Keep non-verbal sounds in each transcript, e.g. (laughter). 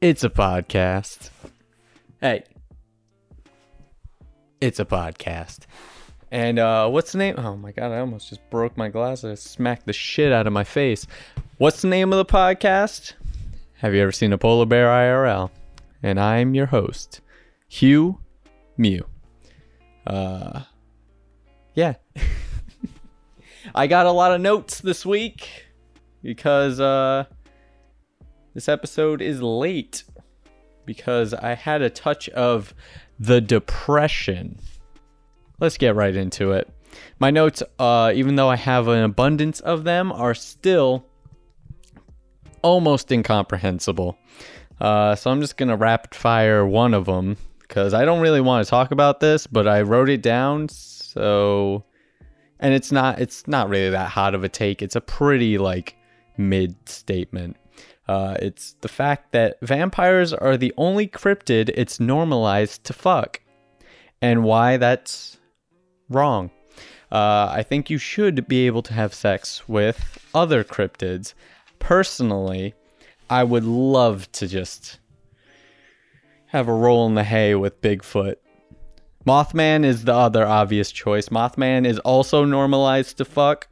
It's a podcast. Hey. It's a podcast. And uh what's the name? Oh my god, I almost just broke my glass. glasses. Smacked the shit out of my face. What's the name of the podcast? Have you ever seen a polar bear IRL? And I'm your host, Hugh Mew. Uh yeah. (laughs) I got a lot of notes this week because uh this episode is late because I had a touch of the depression. Let's get right into it. My notes, uh, even though I have an abundance of them, are still almost incomprehensible. Uh, so I'm just gonna rapid fire one of them because I don't really want to talk about this, but I wrote it down. So, and it's not it's not really that hot of a take. It's a pretty like mid statement. Uh, it's the fact that vampires are the only cryptid it's normalized to fuck, and why that's wrong. Uh, I think you should be able to have sex with other cryptids. Personally, I would love to just have a roll in the hay with Bigfoot. Mothman is the other obvious choice. Mothman is also normalized to fuck.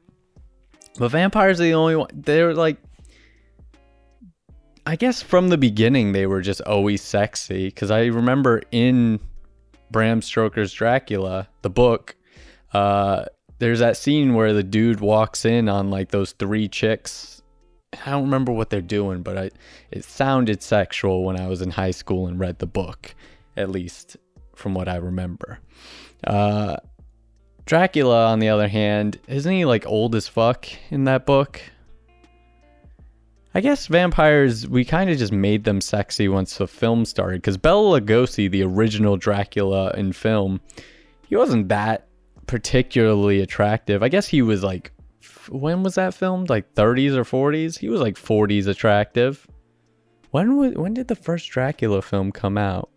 But vampires are the only one. They're like I guess from the beginning they were just always sexy because I remember in Bram Stoker's Dracula, the book, uh, there's that scene where the dude walks in on like those three chicks. I don't remember what they're doing, but I, it sounded sexual when I was in high school and read the book, at least from what I remember. Uh, Dracula, on the other hand, isn't he like old as fuck in that book? I guess vampires, we kind of just made them sexy once the film started. Because Bela Lugosi, the original Dracula in film, he wasn't that particularly attractive. I guess he was like, when was that filmed? Like 30s or 40s? He was like 40s attractive. When was, when did the first Dracula film come out?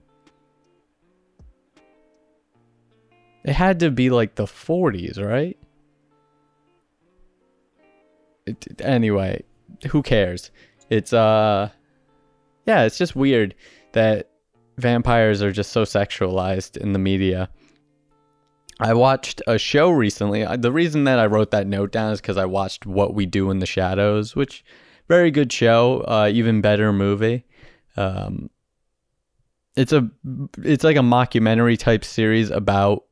It had to be like the 40s, right? It, anyway, who cares? It's uh yeah, it's just weird that vampires are just so sexualized in the media. I watched a show recently. The reason that I wrote that note down is because I watched What We Do in the Shadows, which very good show, uh, even better movie. Um, it's a it's like a mockumentary type series about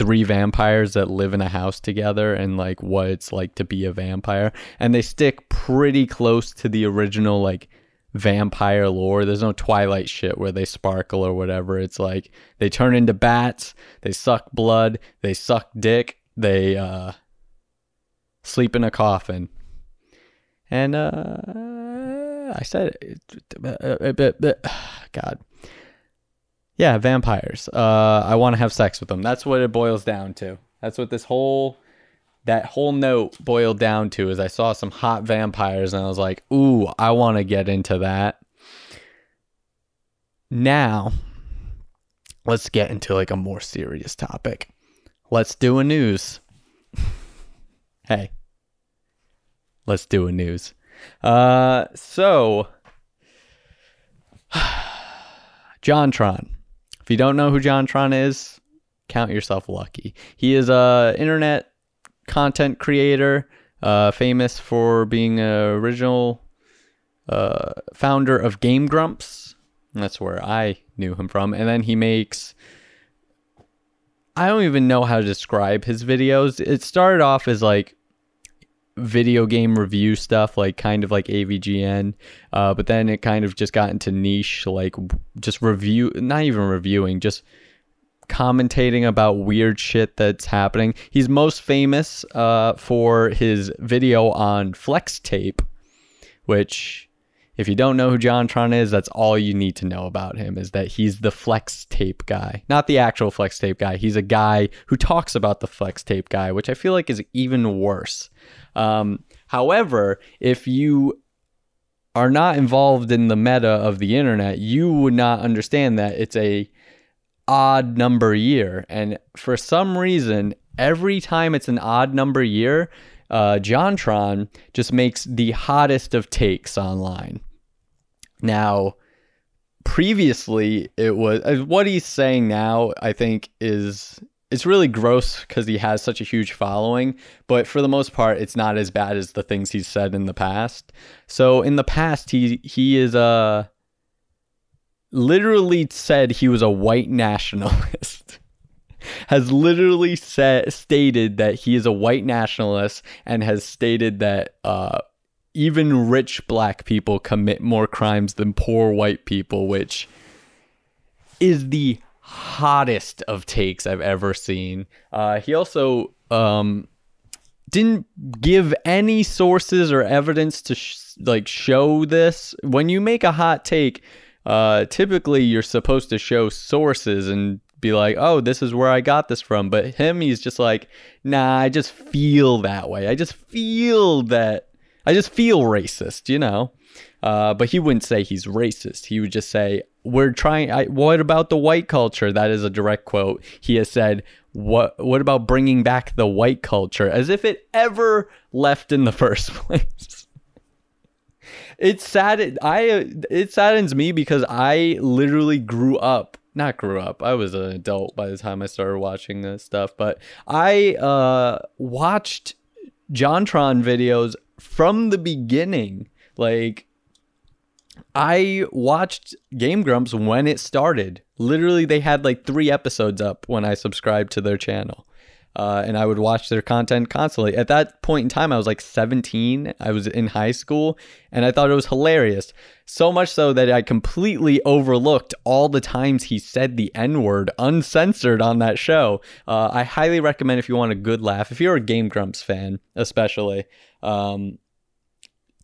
three vampires that live in a house together and like what it's like to be a vampire. And they stick pretty close to the original like vampire lore. There's no twilight shit where they sparkle or whatever. It's like they turn into bats they suck blood they suck dick they uh sleep in a coffin. And uh i said it. (sighs) God yeah, vampires. Uh, I want to have sex with them. That's what it boils down to. That's what this whole that whole note boiled down to. Is I saw some hot vampires and I was like, ooh, I want to get into that. Now, let's get into like a more serious topic. Let's do a news. (laughs) hey, let's do a news. Uh, so, (sighs) JonTron if you don't know who JonTron is, count yourself lucky. He is a internet content creator, uh, famous for being an original uh, founder of Game Grumps. That's where I knew him from. And then he makes. I don't even know how to describe his videos. It started off as like video game review stuff, like kind of like AVGN. Uh, but then it kind of just got into niche, like just review, not even reviewing, just commentating about weird shit that's happening. He's most famous uh, for his video on Flex Tape, which if you don't know who JonTron is, that's all you need to know about him is that he's the flex tape guy. Not the actual flex tape guy. He's a guy who talks about the flex tape guy, which I feel like is even worse. Um, however, if you are not involved in the meta of the internet, you would not understand that it's a odd number year. And for some reason, every time it's an odd number year, uh, JonTron just makes the hottest of takes online. Now, previously it was uh, what he's saying now i think is it's really gross because he has such a huge following but for the most part it's not as bad as the things he's said in the past. So in the past he he is uh literally said he was a white nationalist. (laughs) Has literally said stated that he is a white nationalist and has stated that uh even rich black people commit more crimes than poor white people, which is the hottest of takes I've ever seen. Uh, he also um, didn't give any sources or evidence to sh- like show this. When you make a hot take, uh, typically you're supposed to show sources and be like, oh, this is where I got this from. But him, he's just like, nah, I just feel that way. I just feel that I just feel racist, you know. Uh, but he wouldn't say he's racist. He would just say, "We're trying. I, what about the white culture?" That is a direct quote. He has said, "What? What about bringing back the white culture?" As if it ever left in the (laughs) first place. it's sad. I it saddens me because I literally grew up. Not grew up. I was an adult by the time I started watching this stuff. But I uh, watched JonTron videos from the beginning. Like I watched Game Grumps when it started. Literally, they had like three episodes up when I subscribed to their channel. Uh, and I would watch their content constantly. At that point in time, I was like 17. I was in high school, and I thought it was hilarious. So much so that I completely overlooked all the times he said the N word uncensored on that show. Uh, I highly recommend if you want a good laugh, if you're a Game Grumps fan, especially. Um,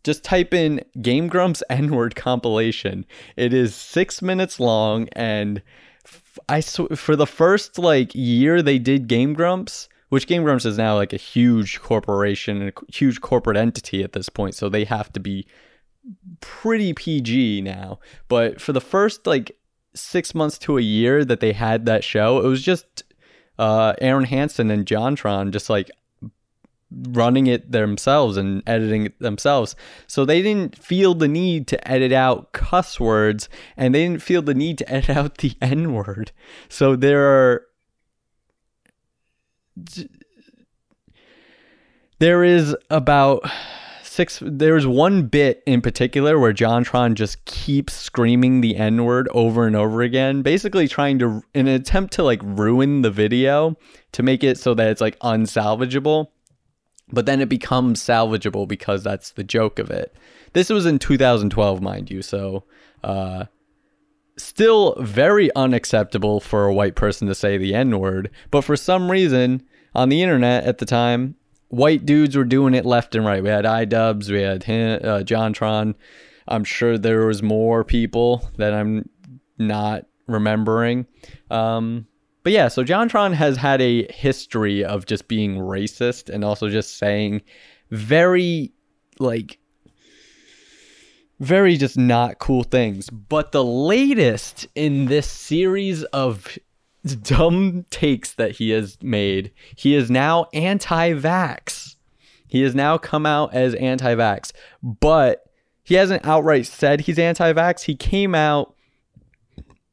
just type in Game Grumps N word compilation. It is six minutes long, and I sw- for the first like year they did Game Grumps, which Game Grumps is now like a huge corporation and a huge corporate entity at this point, so they have to be pretty PG now. But for the first like six months to a year that they had that show, it was just uh, Arin Hanson and JonTron just like running it themselves and editing it themselves. So they didn't feel the need to edit out cuss words and they didn't feel the need to (laughs) edit out the N word. So there are. There is about six. There's one bit in particular where JonTron just keeps screaming the N word over and over again, basically trying to, in an attempt to like ruin the video to make it so that it's like unsalvageable but then it becomes salvageable because that's the joke of it. This was in 2012, mind you, so uh, still very unacceptable for a white person to say the N word. But for some reason, on the internet at the time, white dudes were doing it left and right. We had iDubbbz, we had him, uh, JonTron. I'm sure there was more people that I'm not remembering. Um, but yeah, so JonTron has had a history of just being racist and also just saying very like very just not cool things. But the latest in this series of dumb takes that he has made, he is now anti-vax. He has now come out as anti-vax, but he hasn't outright said he's anti-vax. He came out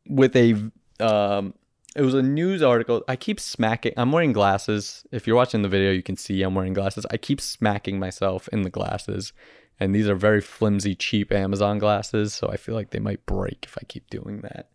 with a um, it was a news article. I keep smacking. I'm wearing glasses. If you're watching the video, you can see I'm wearing glasses. I keep smacking myself in the glasses. And these are very flimsy, cheap Amazon glasses. So I feel like they might break if I keep doing that.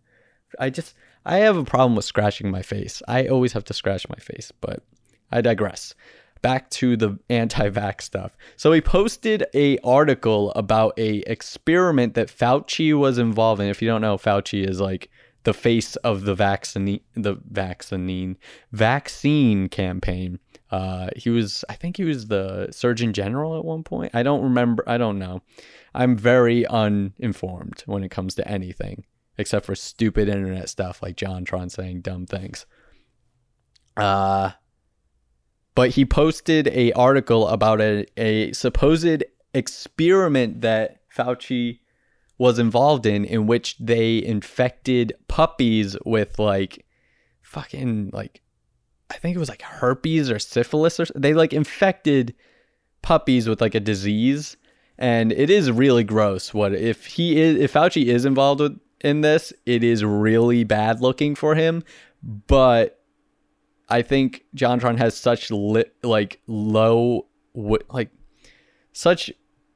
I just, I have a problem with scratching my face. I always have to scratch my face, but I digress. Back to the anti-vax stuff. So he posted a article about a experiment that Fauci was involved in. If you don't know, Fauci is like the face of the vaccine the vaccine vaccine campaign. Uh, he was, I think he was the Surgeon General at one point. I don't remember. I don't know. I'm very uninformed when it comes to anything except for stupid internet stuff like JonTron saying dumb things. Uh, but he posted a article about a, a supposed experiment that Fauci was involved in in which they infected puppies with like fucking like I think it was like herpes or syphilis or they like infected puppies with like a disease and it is really gross what if he is if Fauci is involved with in this, it is really bad looking for him. But I think JonTron has such lit, like low, like such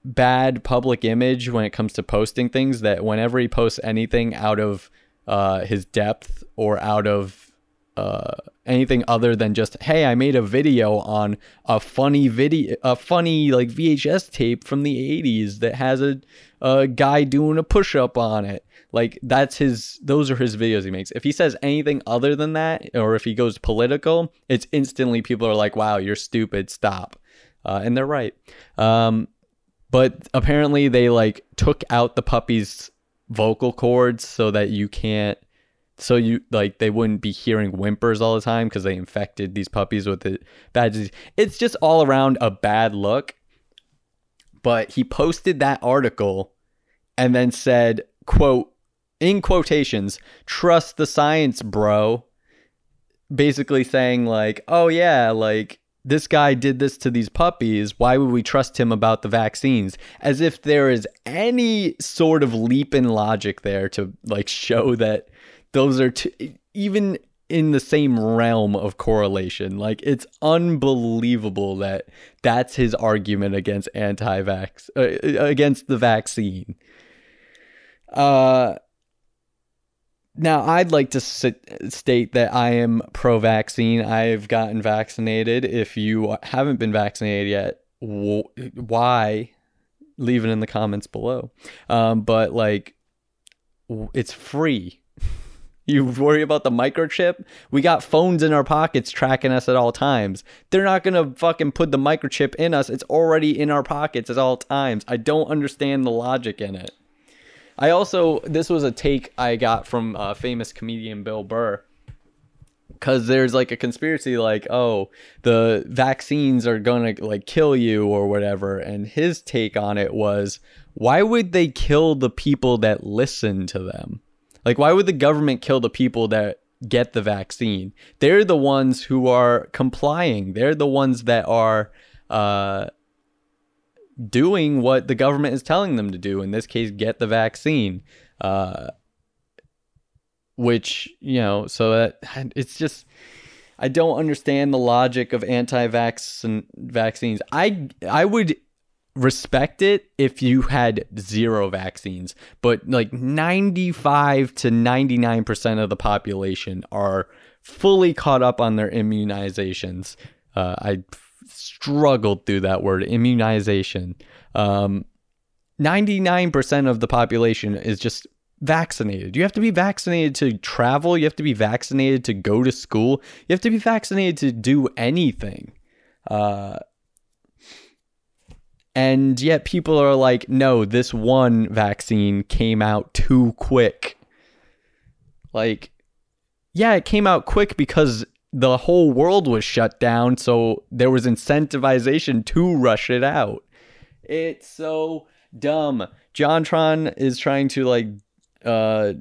bad public image when it comes to posting things that whenever he posts anything out of uh, his depth or out of uh, anything other than just hey i made a video on a funny video a funny like vhs tape from the 80s that has a, a guy doing a push-up on it. Like that's his those are his videos he makes. If he says anything other than that or if he goes political it's instantly people are like wow you're stupid. Stop. Uh, and they're right. Um, but apparently they like took out the puppy's vocal cords so that you can't so you like they wouldn't be hearing whimpers all the time because they infected these puppies with the bad disease. It's just all around a bad look. But he posted that article and then said, quote, in quotations, trust the science, bro. Basically saying like, oh yeah, like this guy did this to these puppies. Why would we trust him about the vaccines? As if there is any sort of leap in logic there to like show that those are two, even in the same realm of correlation. Like it's unbelievable that that's his argument against anti-vax uh, against the vaccine. Uh now I'd like to sit, state that I am pro-vaccine. I've gotten vaccinated. If you haven't been vaccinated yet, wh- why? Leave it in the comments below. Um, but like, it's free (laughs) you worry about the microchip? We got phones in our pockets tracking us at all times. They're not going to fucking put the microchip in us. It's already in our pockets at all times. I don't understand the logic in it. I also, this was a take I got from uh, famous comedian Bill Burr. Because there's like a conspiracy, like, oh, the vaccines are to like kill you or whatever. And his take on it was, why would they kill the people that listen to them? Like, why would the government kill the people that get the vaccine? They're the ones who are complying. They're the ones that are uh, doing what the government is telling them to do. In this case, get the vaccine. Uh, which you know, so that (sighs) it's just. I don't understand the logic of anti-vax vaccines. I I would respect it if you had zero vaccines, but like 95 to 99% of the population are fully caught up on their immunizations. Uh, I struggled through that word immunization. Um, 99% of the population is just vaccinated. You have to be vaccinated to travel, you have to be vaccinated to go to school, you have to be vaccinated to do anything. Uh, and yet people are like, no, this one vaccine came out too quick. Like, yeah, it came out quick because the whole world was shut down. So there was incentivization to rush it out. It's so dumb. JonTron is trying to like uh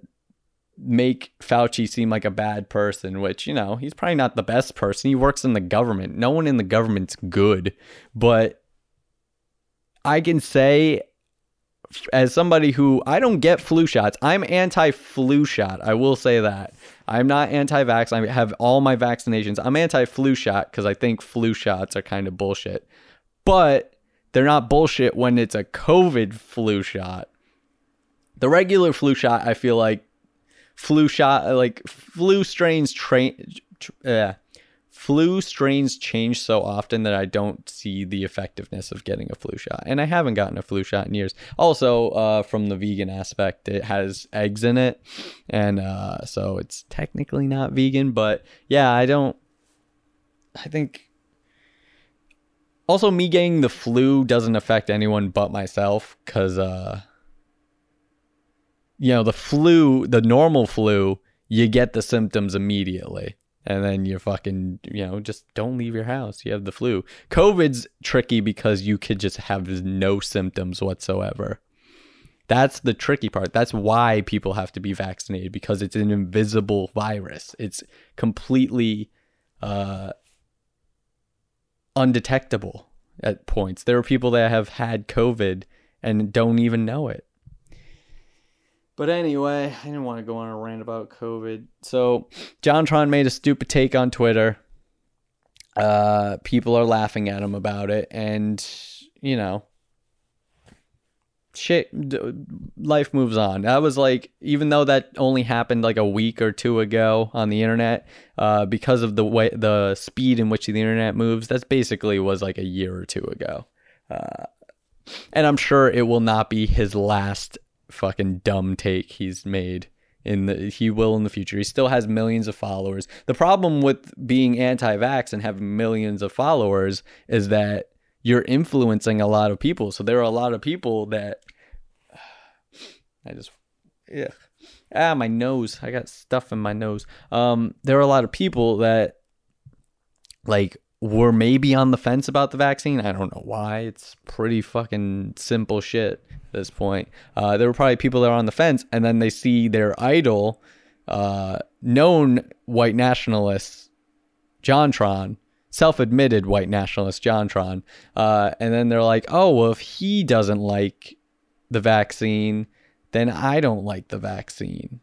make Fauci seem like a bad person, which, you know, he's probably not the best person. He works in the government. No one in the government's good, but I can say as somebody who I don't get flu shots, I'm anti flu shot. I will say that. I'm not anti vax. I have all my vaccinations. I'm anti flu shot because I think flu shots are kind of bullshit. But they're not bullshit when it's a COVID flu shot. The regular flu shot, I feel like flu shot, like flu strains train. Uh, flu strains change so often that I don't see the effectiveness of getting a flu shot. And I haven't gotten a flu shot in years. Also, uh, from the vegan aspect, it has eggs in it. And uh, so it's technically not vegan. But yeah, I don't. I think. Also, me getting the flu doesn't affect anyone but myself because, uh, you know, the flu, the normal flu, you get the symptoms immediately and then you're fucking you know just don't leave your house. You have the flu. Covid's tricky because you could just have no symptoms whatsoever. That's the tricky part. That's why people have to be vaccinated because it's an invisible virus. It's completely uh, undetectable at points. There are people that have had covid and don't even know it But anyway, I didn't want to go on a rant about COVID. So, JonTron made a stupid take on Twitter. Uh, people are laughing at him about it, and you know, shit. Life moves on. That was like, even though that only happened like a week or two ago on the internet, uh, because of the way the speed in which the internet moves, that's basically was like a year or two ago. Uh, and I'm sure it will not be his last fucking dumb take he's made in the he will in the future. He still has millions of followers. The problem with being anti-vax and having millions of followers is that you're influencing a lot of people. So there are a lot of people that (sighs) I just yeah. Ah, my nose. I got stuff in my nose. Um there are a lot of people that like were maybe on the fence about the vaccine. I don't know why. It's pretty fucking simple shit at this point. Uh, there were probably people that are on the fence, and then they see their idol, uh, known white nationalist, JonTron, self-admitted white nationalist JonTron, uh, and then they're like, oh, well, if he doesn't like the vaccine, then I don't like the vaccine.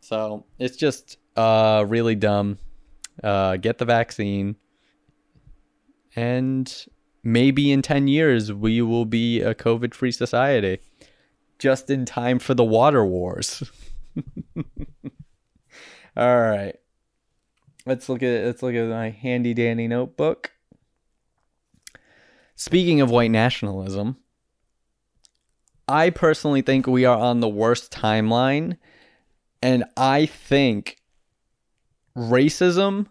So it's just uh, really dumb. Uh, get the vaccine and maybe in 10 years we will be a covid free society just in time for the water wars. (laughs) All right. Let's look at let's look at my handy dandy notebook. Speaking of white nationalism i personally think we are on the worst timeline and i think racism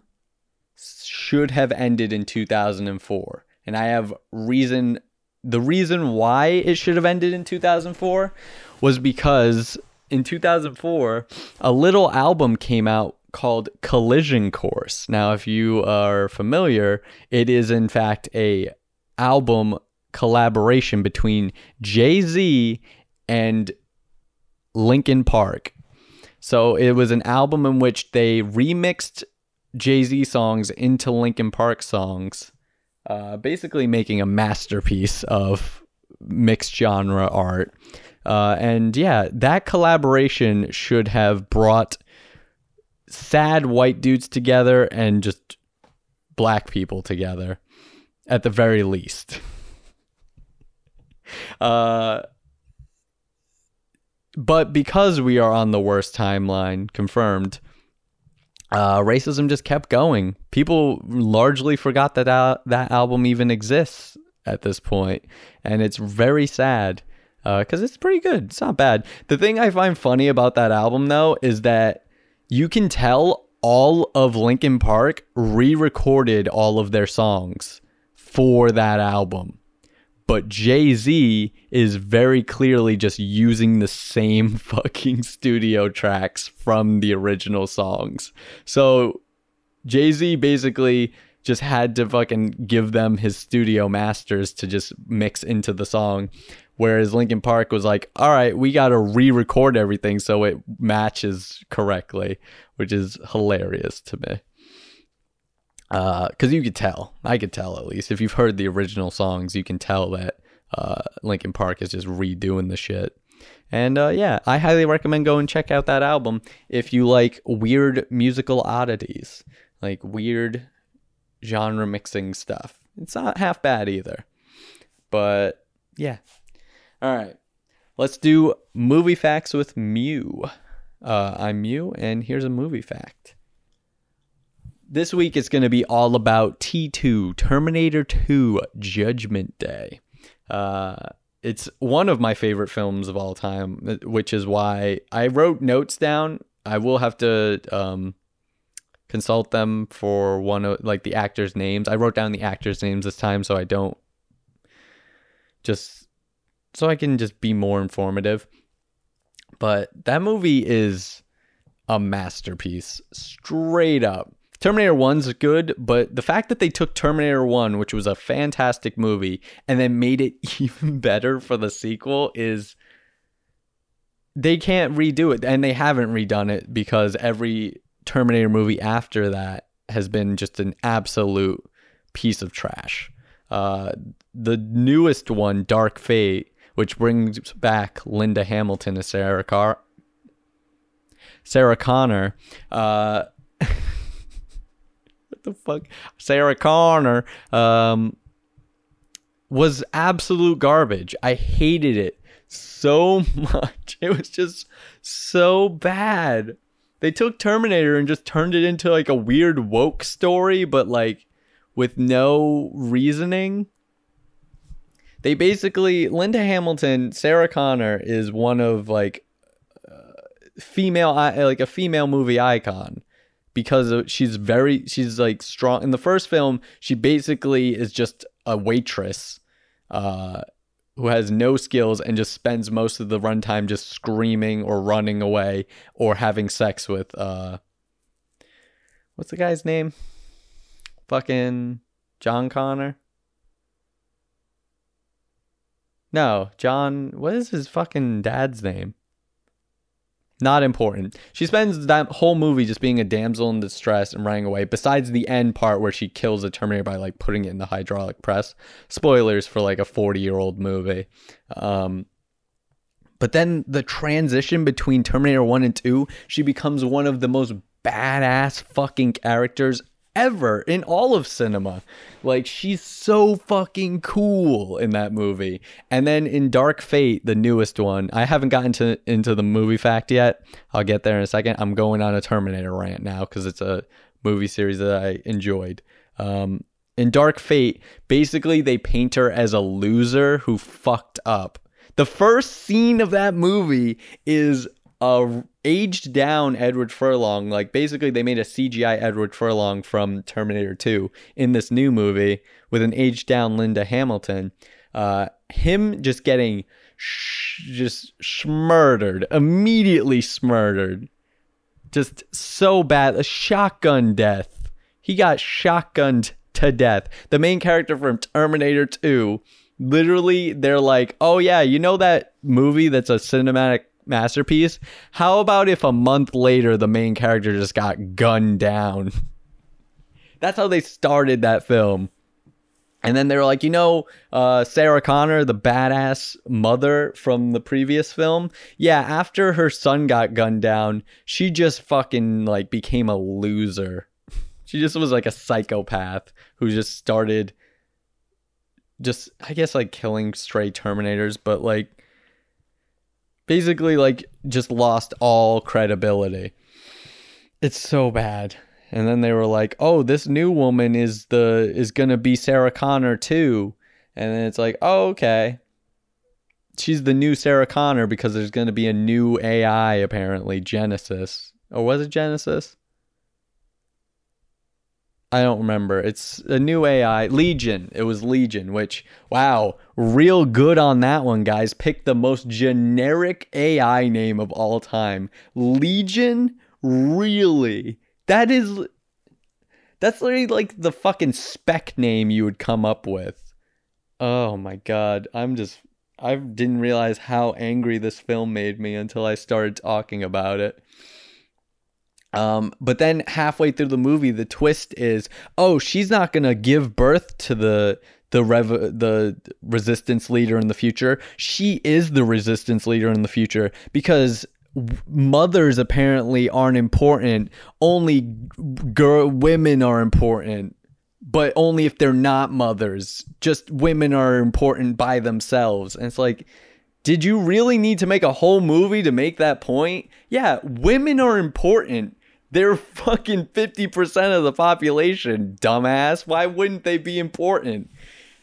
should have ended in 2004. And I have reason the reason why it should have ended in 2004 was because in 2004 a little album came out called Collision Course. Now if you are familiar, it is in fact a album collaboration between Jay-Z and Linkin Park. So it was an album in which they remixed Jay Z songs into Linkin Park songs, uh, basically making a masterpiece of mixed genre art. Uh, and yeah, that collaboration should have brought sad white dudes together and just black people together at the very least. (laughs) uh, but because we are on the worst timeline, confirmed, uh, racism just kept going. People largely forgot that uh, that album even exists at this point, and it's very sad because it's pretty good. It's not bad. The thing I find funny about that album, though, is that you can tell all of Linkin Park re-recorded all of their songs for that album. But Jay Z is very clearly just using the same (laughs) fucking studio tracks from the original songs. So Jay Z basically just had to fucking give them his studio masters to just mix into the song. Whereas Linkin Park was like, all right, we got to re record everything so it matches correctly, which is hilarious to me because uh, you could tell, I could tell at least if you've heard the original songs, you can tell that uh, Linkin Park is just redoing the shit. And uh, yeah, I highly recommend go and check out that album if you like weird musical oddities, like weird genre mixing stuff. It's not half bad either. But yeah. All right. Let's do movie facts with Mew. Uh, I'm Mew, and here's a movie fact this week it's going to be all about T2, Terminator 2, Judgment Day. Uh, it's one of my favorite films of all time, which is why I wrote notes down. I will have to um, consult them for one of like the actors' names. I wrote down the actors' names this time so I don't just so I can just be more informative. But that movie is a masterpiece, straight up. Terminator 1's good, but the fact that they took Terminator 1, which was a fantastic movie, and then made it (laughs) even better for the sequel is they can't redo it and they haven't redone it because every Terminator movie after that has been just an absolute piece of trash. Uh, the newest one, Dark Fate, which brings back Linda Hamilton as Sarah Car- Sarah Connor. Uh, the fuck? Sarah Connor um, was absolute garbage. I hated it so (laughs) much. It was just so bad. They took Terminator and just turned it into like a weird woke story, but like with no reasoning. They basically Linda Hamilton, Sarah Connor is one of like uh, female like a female movie icon because she's very she's like strong in the first film she basically is just a waitress uh who has no skills and just spends most of the runtime just screaming or running away or having sex with uh what's the guy's name? Fucking John Connor? No, John what is his fucking dad's name? Not important. She spends that whole movie just being a damsel in distress and running away, besides the end part where she kills the Terminator by like putting it in the hydraulic press. Spoilers for like a 40 year old movie. Um, but then the transition between Terminator 1 and 2, she becomes one of the most badass fucking characters ever in all of cinema. Like she's so fucking cool in that movie. And then in Dark Fate, the newest one, I haven't gotten to into the movie fact yet. I'll get there in a second. I'm going on a Terminator rant now because it's a movie series that I enjoyed. Um, in Dark Fate, basically they paint her as a loser who fucked up. The first scene of that movie is a aged down Edward Furlong. Like basically, they made a CGI Edward Furlong from Terminator 2 in this new movie with an aged down Linda Hamilton. Uh, him just getting sh- just smurdered, immediately smurdered, just so bad. A shotgun death. He got shotgunned to death. The main character from Terminator 2 literally they're like, "Oh yeah, you know that movie that's a cinematic masterpiece. How about if a month later the main character just got gunned down? (laughs) That's how they started that film. And then they were like, you know, uh, Sarah Connor, the badass mother from the previous film. Yeah, after her son got gunned down, she just fucking like became a loser. (laughs) She just was like a psychopath who just started just I guess like killing stray terminators, but like basically like just lost all credibility. It's so bad. And then they were like, "Oh, this new woman is the is going to be Sarah Connor too." And then it's like, "Oh, okay." She's the new Sarah Connor because there's going to be a new AI apparently, Genesis. Or was it Genesis? I don't remember. It's a new AI, Legion. It was Legion, which wow, real good on that one, guys. Pick the most generic AI name of all time. Legion? Really? That is That's literally like the fucking spec name you would come up with. Oh my god, I'm just I didn't realize how angry this film made me until I started talking about it. Um, but then halfway through the movie, the twist is, oh, she's not gonna give birth to the the rev the resistance leader in the future. She is the resistance leader in the future because mothers apparently aren't important. Only girl women are important, but only if they're not mothers. Just women are important by themselves, and it's like. Did you really need to make a whole movie to make that point? Yeah, women are important they're fucking 50% of the population, dumbass. Why wouldn't they be important?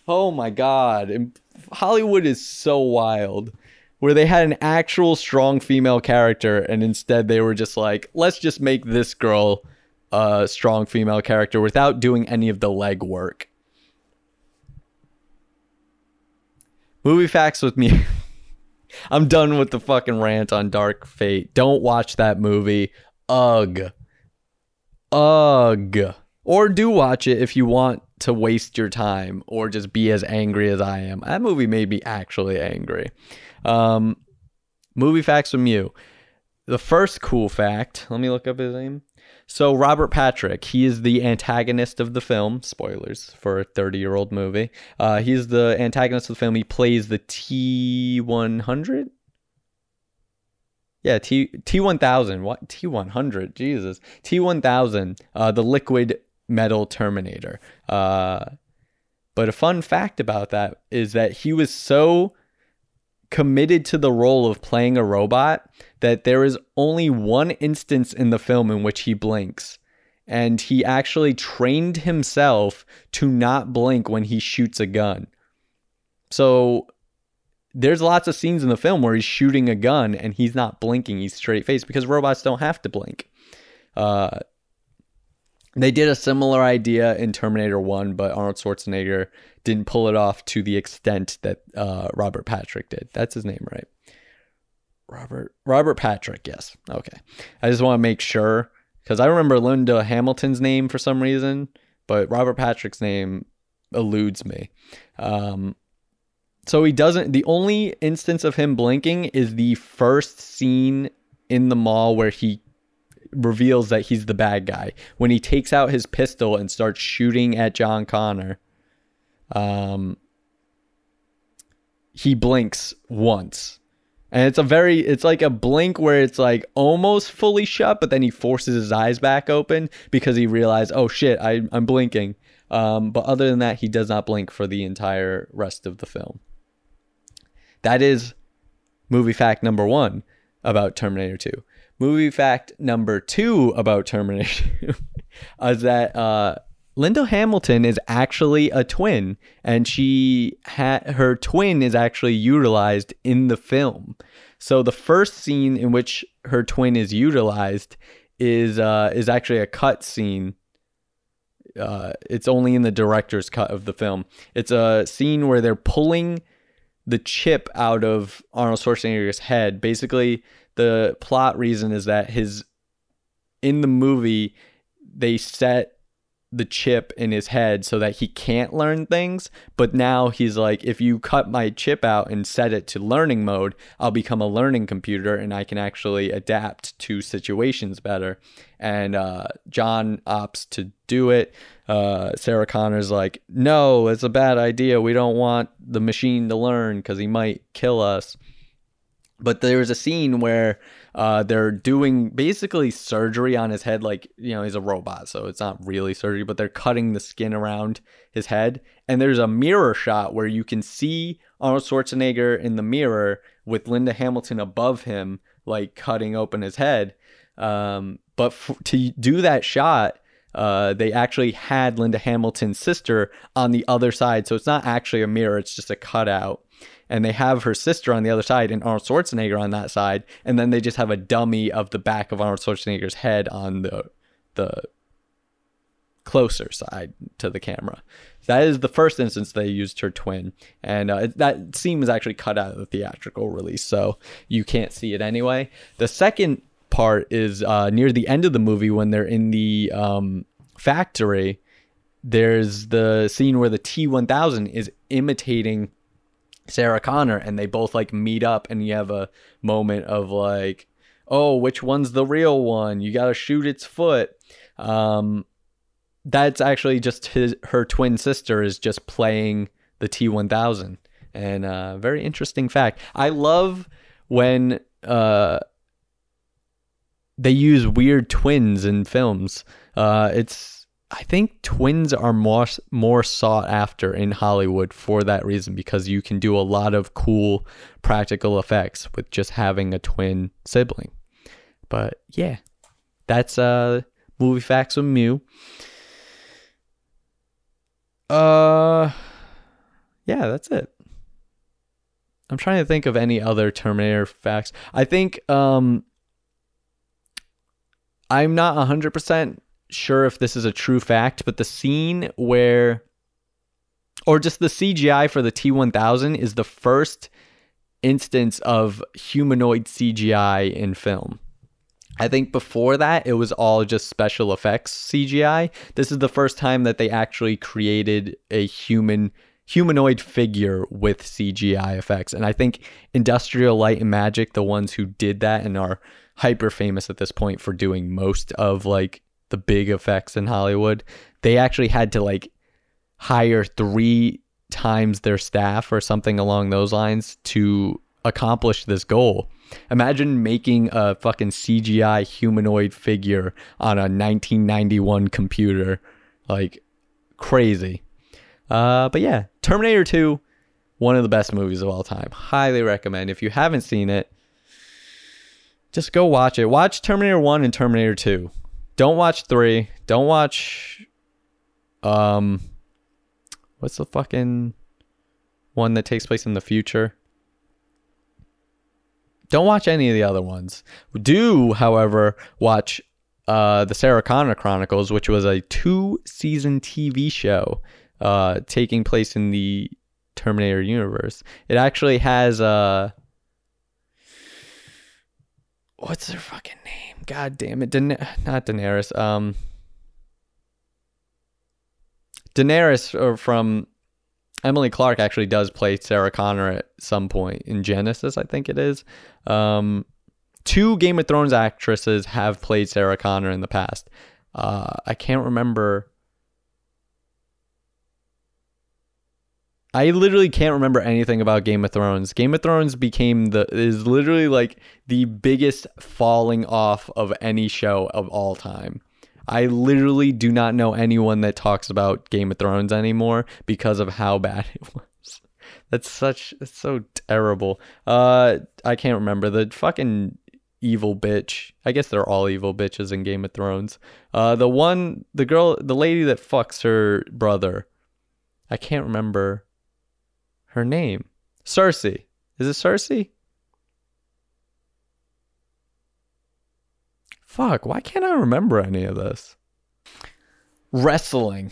Oh my god. Hollywood is so wild. Where they had an actual strong female character and instead they were just like, let's just make this girl a strong female character without doing any of the legwork. Movie facts with me. (laughs) I'm done with the fucking rant on Dark Fate. Don't watch that movie. Ugh. Ugh. Or do watch it if you want to waste your time or just be as angry as I am. That movie made me actually angry. Um, movie facts from you. The first cool fact, let me look up his name. So Robert Patrick, he is the antagonist of the film. Spoilers for a 30-year-old movie. Uh, he's the antagonist of the film. He plays the T100. Yeah, T T1000. What T100? Jesus. T1000, uh, the liquid metal Terminator. Uh, but a fun fact about that is that he was so committed to the role of playing a robot that there is only one instance in the film in which he blinks. And he actually trained himself to not blink when he shoots a gun. So there's lots of scenes in the film where he's shooting a gun and he's not blinking, he's straight faced because robots don't have to blink. Uh, they did a similar idea in Terminator 1, but Arnold Schwarzenegger didn't pull it off to the extent that uh, Robert Patrick did. That's his name, right? Robert Robert Patrick, yes. Okay. I just want to make sure because I remember Linda Hamilton's name for some reason, but Robert Patrick's name eludes me. Um, so he doesn't. The only instance of him blinking is the first scene in the mall where he reveals that he's the bad guy when he takes out his pistol and starts shooting at John Connor. Um, he blinks once. And it's a very, it's like a blink where it's like almost fully shut, but then he forces his eyes back open because he realized, oh shit, I, I'm blinking. Um, but other than that, he does not blink for the entire rest of the film. That is movie fact number one about Terminator 2. Movie fact number two about Terminator (laughs) 2 is that uh, Linda Hamilton is actually a twin, and she had her twin is actually utilized in the film. So the first scene in which her twin is utilized is uh, is actually a cut scene. Uh, it's only in the director's cut of the film. It's a scene where they're pulling the chip out of Arnold Schwarzenegger's head. Basically, the plot reason is that his in the movie they set the chip in his head so that he can't learn things. But now he's like, if you cut my chip out and set it to learning mode, I'll become a learning computer and I can actually adapt to situations better. And uh, John opts to do it. Uh, Sarah Connor's like, no, it's a bad idea. We don't want the machine to learn because he might kill us. But there's a scene where uh, they're doing basically surgery on his head, like you know he's a robot, so it's not really surgery, but they're cutting the skin around his head. And there's a mirror shot where you can see Arnold Schwarzenegger in the mirror with Linda Hamilton above him, like cutting open his head. Um, but f- to do that shot, uh, they actually had Linda Hamilton's sister on the other side, so it's not actually a mirror; it's just a cutout and they have her sister on the other side and Arnold Schwarzenegger on that side, and then they just have a dummy of the back of Arnold Schwarzenegger's head on the the closer side to the camera. That is the first instance they used her twin, and uh, that scene was actually cut out of the theatrical release, so you can't see it anyway. The second part is uh, near the end of the movie when they're in the um, factory. There's the scene where the T1000 is imitating Sarah Connor and they both like meet up and you have a moment of like, oh, which one's the real one? You got to shoot its foot. Um, that's actually just his her twin sister is just playing the T1000. And uh, very interesting fact. I love when uh, they use weird twins in films. Uh, it's I think twins are more more sought after in Hollywood for that reason because you can do a lot of cool practical effects with just having a twin sibling. But yeah, that's uh movie facts with Mew. Uh yeah, that's it. I'm trying to think of any other Terminator facts. I think um I'm not 100% sure if this is a true fact, but the scene where, or just the CGI for the T1000 is the first instance of humanoid CGI in film. I think before that, it was all just special effects CGI. This is the first time that they actually created a human humanoid figure with CGI effects. And I think Industrial Light and Magic, the ones who did that and are hyper famous at this point for doing most of like the big effects in Hollywood. They actually had to like hire three times their staff or something along those lines to accomplish this goal. Imagine making a fucking CGI humanoid figure on a 1991 computer. Like crazy. Uh, but yeah, Terminator 2, one of the best movies of all time. Highly recommend. If you haven't seen it, just go watch it. Watch Terminator 1 and Terminator 2. Don't watch 3. Don't watch um what's the fucking one that takes place in the future? Don't watch any of the other ones. Do, however, watch uh, the Sarah Connor Chronicles, which was a two-season TV show uh, taking place in the Terminator universe. It actually has uh, what's her fucking name? God damn it, not Daenerys. Um, Daenerys from Emily Clarke actually does play Sarah Connor at some point in Genisys, I think it is. Um, two Game of Thrones actresses have played Sarah Connor in the past. Uh, I can't remember. I literally can't remember anything about Game of Thrones. Game of Thrones became the is literally like the biggest falling off of any show of all time. I literally do not know anyone that talks about Game of Thrones anymore because of how bad it (laughs) was. That's such that's so terrible. Uh I can't remember the fucking evil bitch. I guess they're all evil bitches in Game of Thrones. Uh the one the girl the lady that fucks her brother. I can't remember her name. Cersei. Is it Cersei? Fuck, why can't I remember any of this? Wrestling.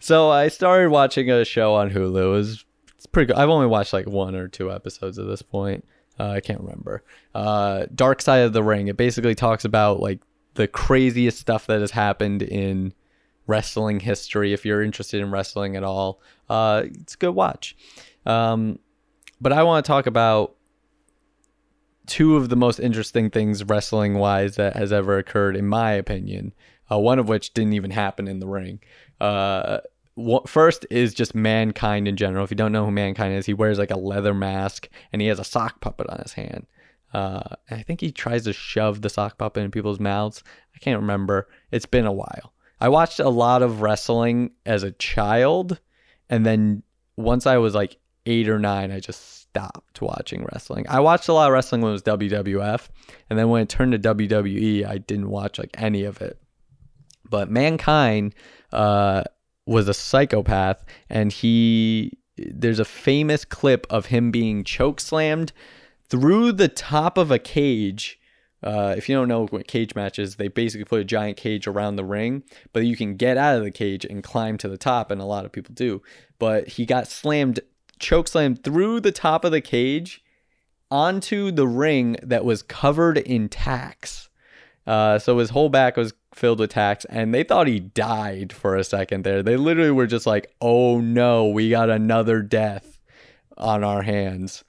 so I started watching a show on Hulu. It was it's pretty good. I've only watched like one or two episodes at this point. Uh, I can't remember. Uh, Dark Side of the Ring. It basically talks about like the craziest stuff that has happened in wrestling history. If you're interested in wrestling at all, uh, it's a good watch. Um, but I want to talk about two of the most interesting things wrestling wise that has ever occurred, in my opinion. Uh, one of which didn't even happen in the ring. Uh, first is just mankind in general. If you don't know who mankind is, he wears like a leather mask and he has a sock puppet on his hand. Uh, I think he tries to shove the sock puppet in people's mouths. I can't remember. It's been a while. I watched a lot of wrestling as a child, and then once I was like eight or nine, I just stopped watching wrestling. I watched a lot of wrestling when it was WWF, and then when it turned to WWE, I didn't watch like any of it. But Mankind uh, was a psychopath, and he there's a famous clip of him being choke slammed through the top of a cage. Uh, if you don't know what cage matches, they basically put a giant cage around the ring, but you can get out of the cage and climb to the top, and a lot of people do. But he got slammed choke slammed through the top of the cage onto the ring that was covered in tacks. Uh, so his whole back was filled with tacks, and they thought he died for a second there. They literally were just like, "Oh no, we got another death on our hands."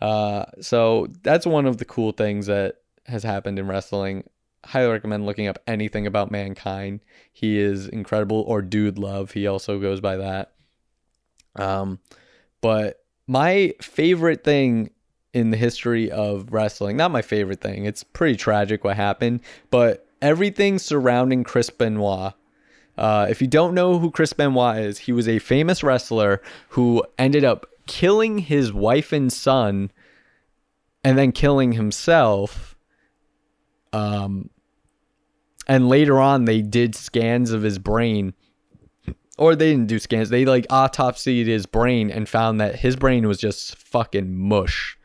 Uh, so that's one of the cool things that has happened in wrestling. Highly recommend looking up anything about mankind. He is incredible, or Dude Love. He also goes by that. Um, but my favorite thing in the history of wrestling, not my favorite thing, it's pretty tragic what happened, but everything surrounding Chris Benoit. Uh, if you don't know who Chris Benoit is, he was a famous wrestler who ended up killing his wife and son and then killing himself. Um, and later on, they did scans of his brain or they didn't do scans. They like autopsied his brain and found that his brain was just fucking mush.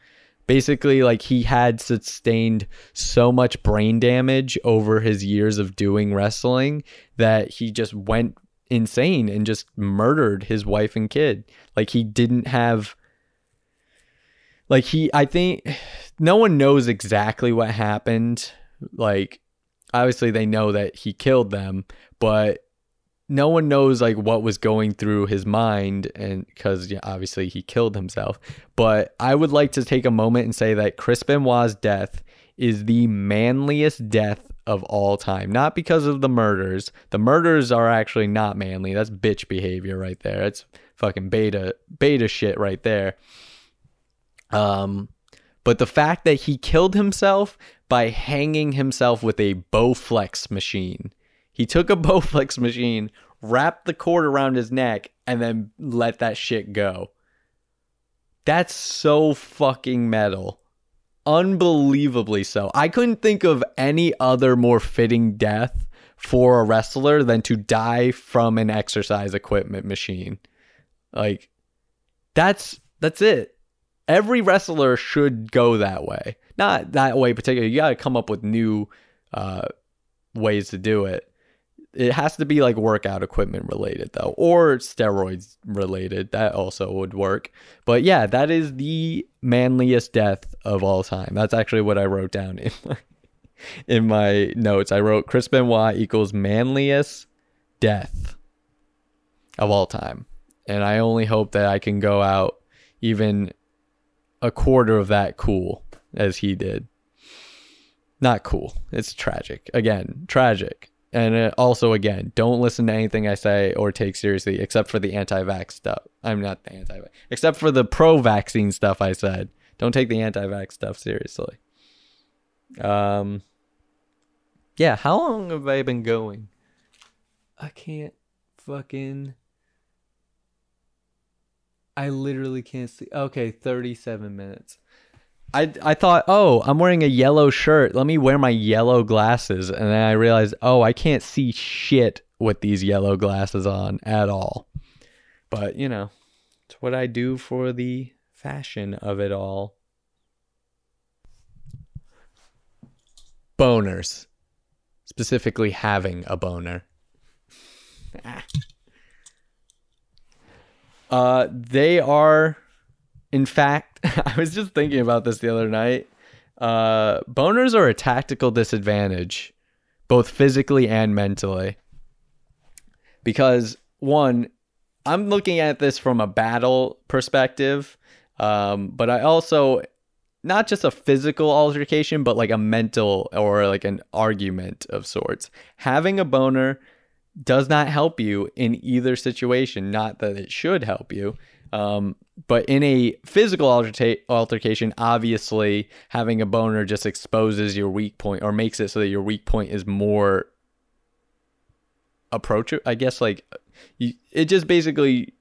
Basically, like he had sustained so much brain damage over his years of doing wrestling that he just went insane and just murdered his wife and kid. Like he didn't have like he I think (sighs) no one knows exactly what happened. Like obviously they know that he killed them, but no one knows like what was going through his mind and because yeah, obviously he killed himself but i would like to take a moment and say that chris benoit's death is the manliest death of all time. Not because of the murders. The murders are actually not manly. That's bitch behavior right there. it's fucking beta beta shit right there. Um but the fact that he killed himself by hanging himself with a Bowflex machine. He took a (laughs) Bowflex machine, wrapped the cord around his neck, and then let that shit go. That's so fucking metal. Unbelievably so. I couldn't think of any other more fitting death for a wrestler than to die from an exercise equipment machine. Like that's that's it. Every wrestler should go that way. Not that way particularly. You got to come up with new uh, ways to do it. It has to be like workout equipment related though, or steroids related. That also would work. But yeah, that is the manliest death of all time. That's actually what I wrote down in my in my notes. I wrote Chris Benoit equals manliest death of all time. And I only hope that I can go out even a quarter of that cool as he did. Not cool. It's tragic. Again, tragic. And also, again, don't listen to anything I say or take seriously, except for the anti-vax stuff. I'm not the anti-vax, except for the pro-vaccine stuff I said. Don't take the anti-vax stuff seriously. Um. Yeah, how long have I been going? I can't fucking. I literally can't see. Okay, 37 minutes. I I thought, oh, I'm wearing a yellow shirt. Let me wear my yellow glasses, and then I realized, oh, I can't see shit with these yellow glasses on at all. But you know, it's what I do for the fashion of it all. Boners, specifically having a boner. Ah. Uh, they are in fact, (laughs) I was just thinking about this the other night. Uh, boners are a tactical disadvantage, both physically and mentally. Because, one, I'm looking at this from a battle perspective, um, but I also, not just a physical altercation, but like a mental or like an argument of sorts. Having a boner does not help you in either situation. Not that it should help you. Um, but in a physical alterta- altercation, obviously having a boner just exposes your weak point or makes it so that your weak point is more approachable. I guess like you, it just basically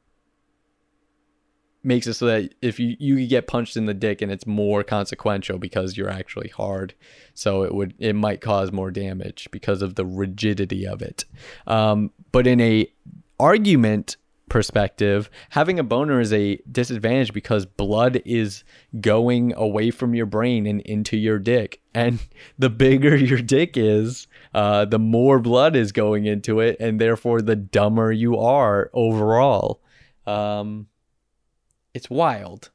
makes it so that if you you get punched in the dick and it's more consequential because you're actually hard so it would it might cause more damage because of the rigidity of it um, but in a argument perspective, having a boner is a disadvantage because blood is going away from your brain and into your dick. And (laughs) the bigger your dick is, uh, the more blood is going into it, and therefore the dumber you are overall. Um, it's wild.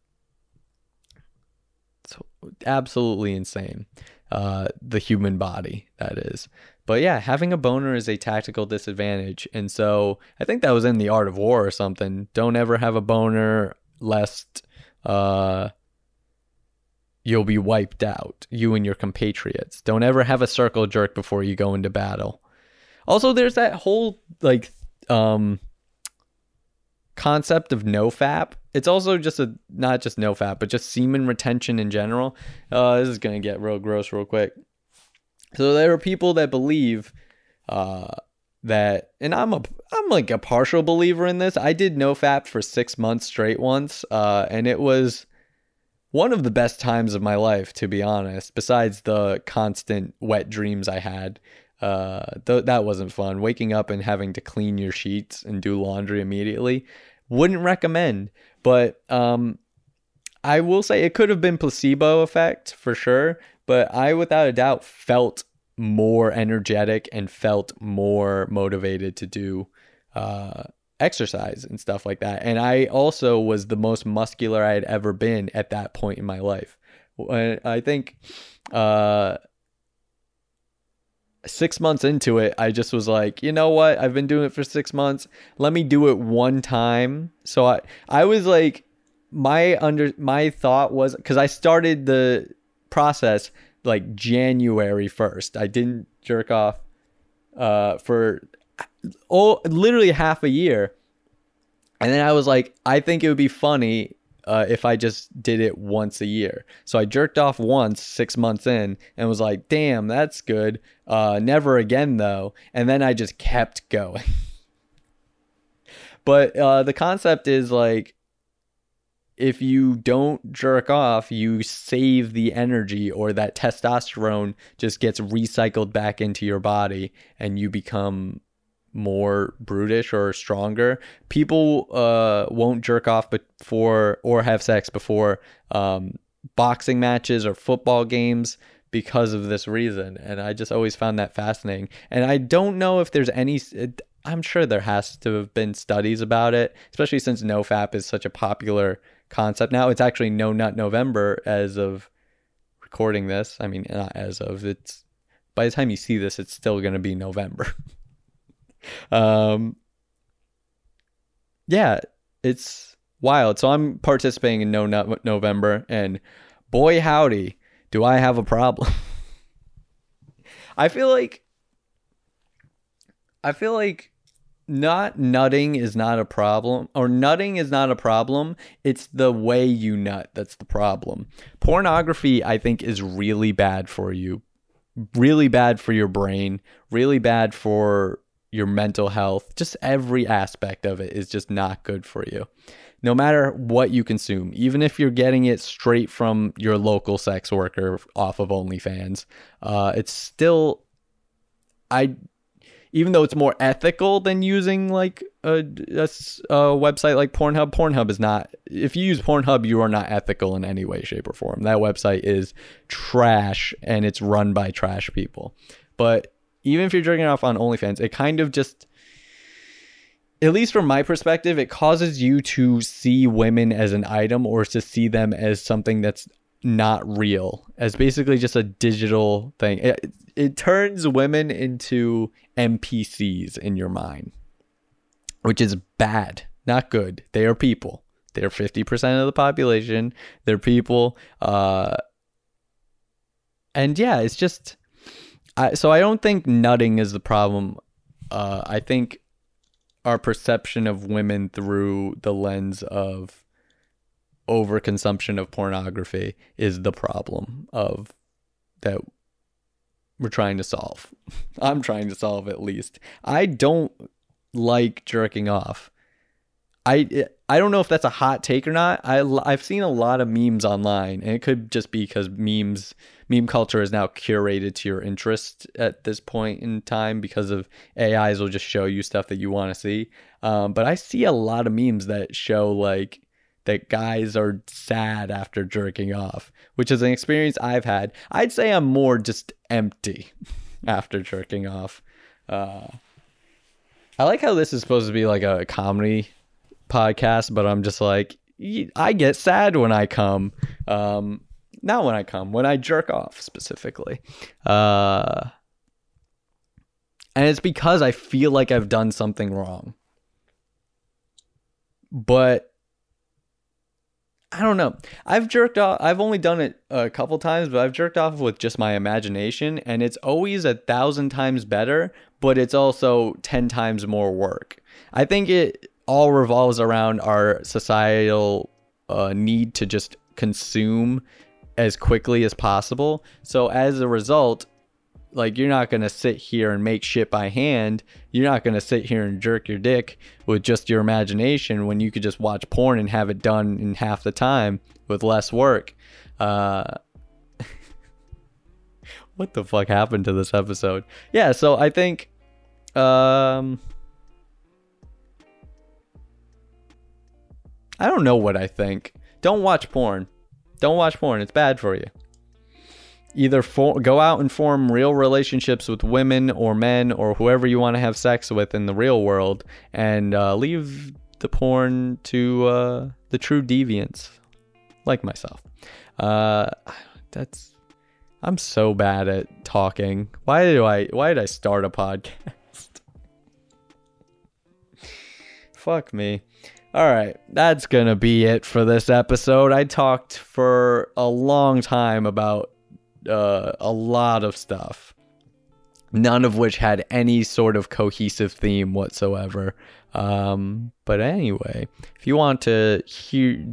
It's absolutely insane. Uh, the human body, that is. But yeah, having a boner is a tactical disadvantage. And so I think that was in the art of war or something. Don't ever have a boner lest uh, you'll be wiped out, you and your compatriots. Don't ever have a circle jerk before you go into battle. Also, there's that whole like um concept of nofap. It's also just a not just nofap, but just semen retention in general. Uh, this is gonna get real gross real quick. So there are people that believe uh, that, and I'm a I'm like a partial believer in this. I did NoFap for six months straight once, uh, and it was one of the best times of my life, to be honest. Besides the constant wet dreams I had, uh, th- that wasn't fun. Waking up and having to clean your sheets and do laundry immediately, wouldn't recommend. But um, I will say it could have been placebo effect for sure but I, without a doubt, felt more energetic and felt more motivated to do uh, exercise and stuff like that. And I also was the most muscular I had ever been at that point in my life. I think uh, six months into it, I just was like, you know what? I've been doing it for six months. Let me do it one time. So I, I was like, my under my thought was because I started the process like January 1st. I didn't jerk off uh, for oh literally half a year, and then I was like, I think it would be funny uh, if I just did it once a year. So I jerked off once six months in and was like, damn, that's good. Uh, never again, though. And then I just kept (laughs) going. but uh, the concept is like, if you don't jerk off, you save the energy, or that testosterone just gets recycled back into your body and you become more brutish or stronger. People uh, won't jerk off before or have sex before um, boxing matches or football games because of this reason. And I just always found that fascinating. And I don't know if there's any. I'm sure there has to have been studies about it, especially since NoFap is such a popular concept now. It's actually No Nut November as of recording this. I mean, not as of it's. By the time you see this, it's still going to be November. (laughs) um, yeah, it's wild. So I'm participating in No Nut November, and boy, howdy, do I have a problem. (laughs) I feel like I feel like not nutting is not a problem or nutting is not a problem it's the way you nut that's the problem pornography i think is really bad for you really bad for your brain really bad for your mental health, just every aspect of it is just not good for you. No matter what you consume, even if you're getting it straight from your local sex worker off of OnlyFans, uh, it's still, I, even though it's more ethical than using like a, a, a website like Pornhub, Pornhub is not, if you use Pornhub, you are not ethical in any way, shape, or form. That website is trash and it's run by trash people. But even if you're jerking off on OnlyFans, it kind of just at least from my perspective, it causes you to see women as an item or to see them as something that's not real, as basically just a digital thing. It, it turns women into NPCs in your mind, which is bad, not good. They are people. They're 50% of the population. They're people. Uh, and yeah, it's just I, so I don't think nutting is the problem. Uh, I think our perception of women through the lens of overconsumption of pornography is the problem of that we're trying to solve. (laughs) I'm trying to solve at least. I don't like jerking off. I I don't know if that's a hot take or not. I I've seen a lot of memes online, and it could just be because memes meme culture is now curated to your interest at this point in time because of AIs will just show you stuff that you want to see. Um, but I see a lot of memes that show like that guys are sad after jerking off, which is an experience I've had. I'd say I'm more just empty (laughs) after jerking off. Uh, I like how this is supposed to be like a comedy podcast, but I'm just like, I get sad when I come. Um, not when I come, when I jerk off specifically. Uh, and it's because I feel like I've done something wrong. But I don't know. I've jerked off. I've only done it a couple times, but I've jerked off with just my imagination, and it's always a thousand times better, but it's also 10 times more work. I think it all revolves around our societal uh, need to just consume as quickly as possible. So as a result, like you're not going to sit here and make shit by hand. You're not going to sit here and jerk your dick with just your imagination when you could just watch porn and have it done in half the time with less work. Uh, (laughs) what the fuck happened to this episode? Yeah, so I think um I don't know what I think. Don't watch porn. Don't watch porn. It's bad for you. Either for, go out and form real relationships with women or men or whoever you want to have sex with in the real world and uh, leave the porn to uh, the true deviants like myself. Uh, that's I'm so bad at talking. Why do I why did I start a podcast? (laughs) Fuck me. All right, that's to be it for this episode. I talked for a long time about uh, a lot of stuff. none of which had any sort of cohesive theme whatsoever. Um, but anyway, if you want to hear,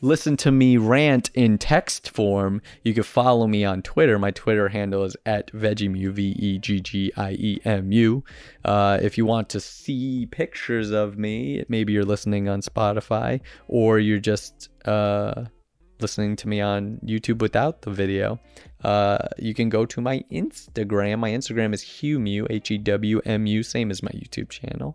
listen to me rant in text form, you can follow me on Twitter. My Twitter handle is at Veggiemu, V E G G I E M U. Uh, if you want to see pictures of me, maybe you're listening on Spotify or you're just uh, listening to me on YouTube without the video, uh, you can go to my Instagram. My Instagram is Hewmu, H E W M U, same as my YouTube channel.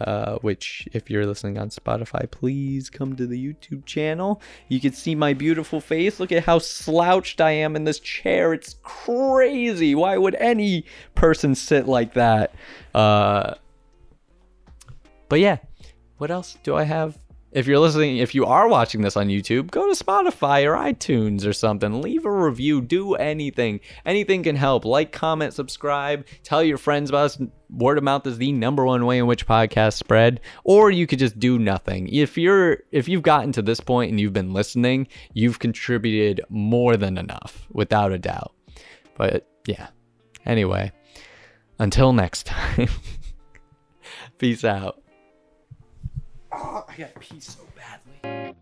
Uh, which, if you're listening on Spotify, please come to the YouTube channel. You can see my beautiful face. Look at how slouched I am in this chair. It's crazy. Why would any person sit like that? Uh, but yeah, what else do I have? If you're listening, if you are watching this on YouTube, go to Spotify or iTunes or something. Leave a review. Do anything. Anything can help. Like, comment, subscribe. Tell your friends about us. Word of mouth is the number one way in which podcasts spread. Or you could just do nothing. If you're if you've gotten to this point and you've been listening, you've contributed more than enough, without a doubt. But yeah. Anyway, until next time. (laughs) Peace out. Oh, I got pee so badly.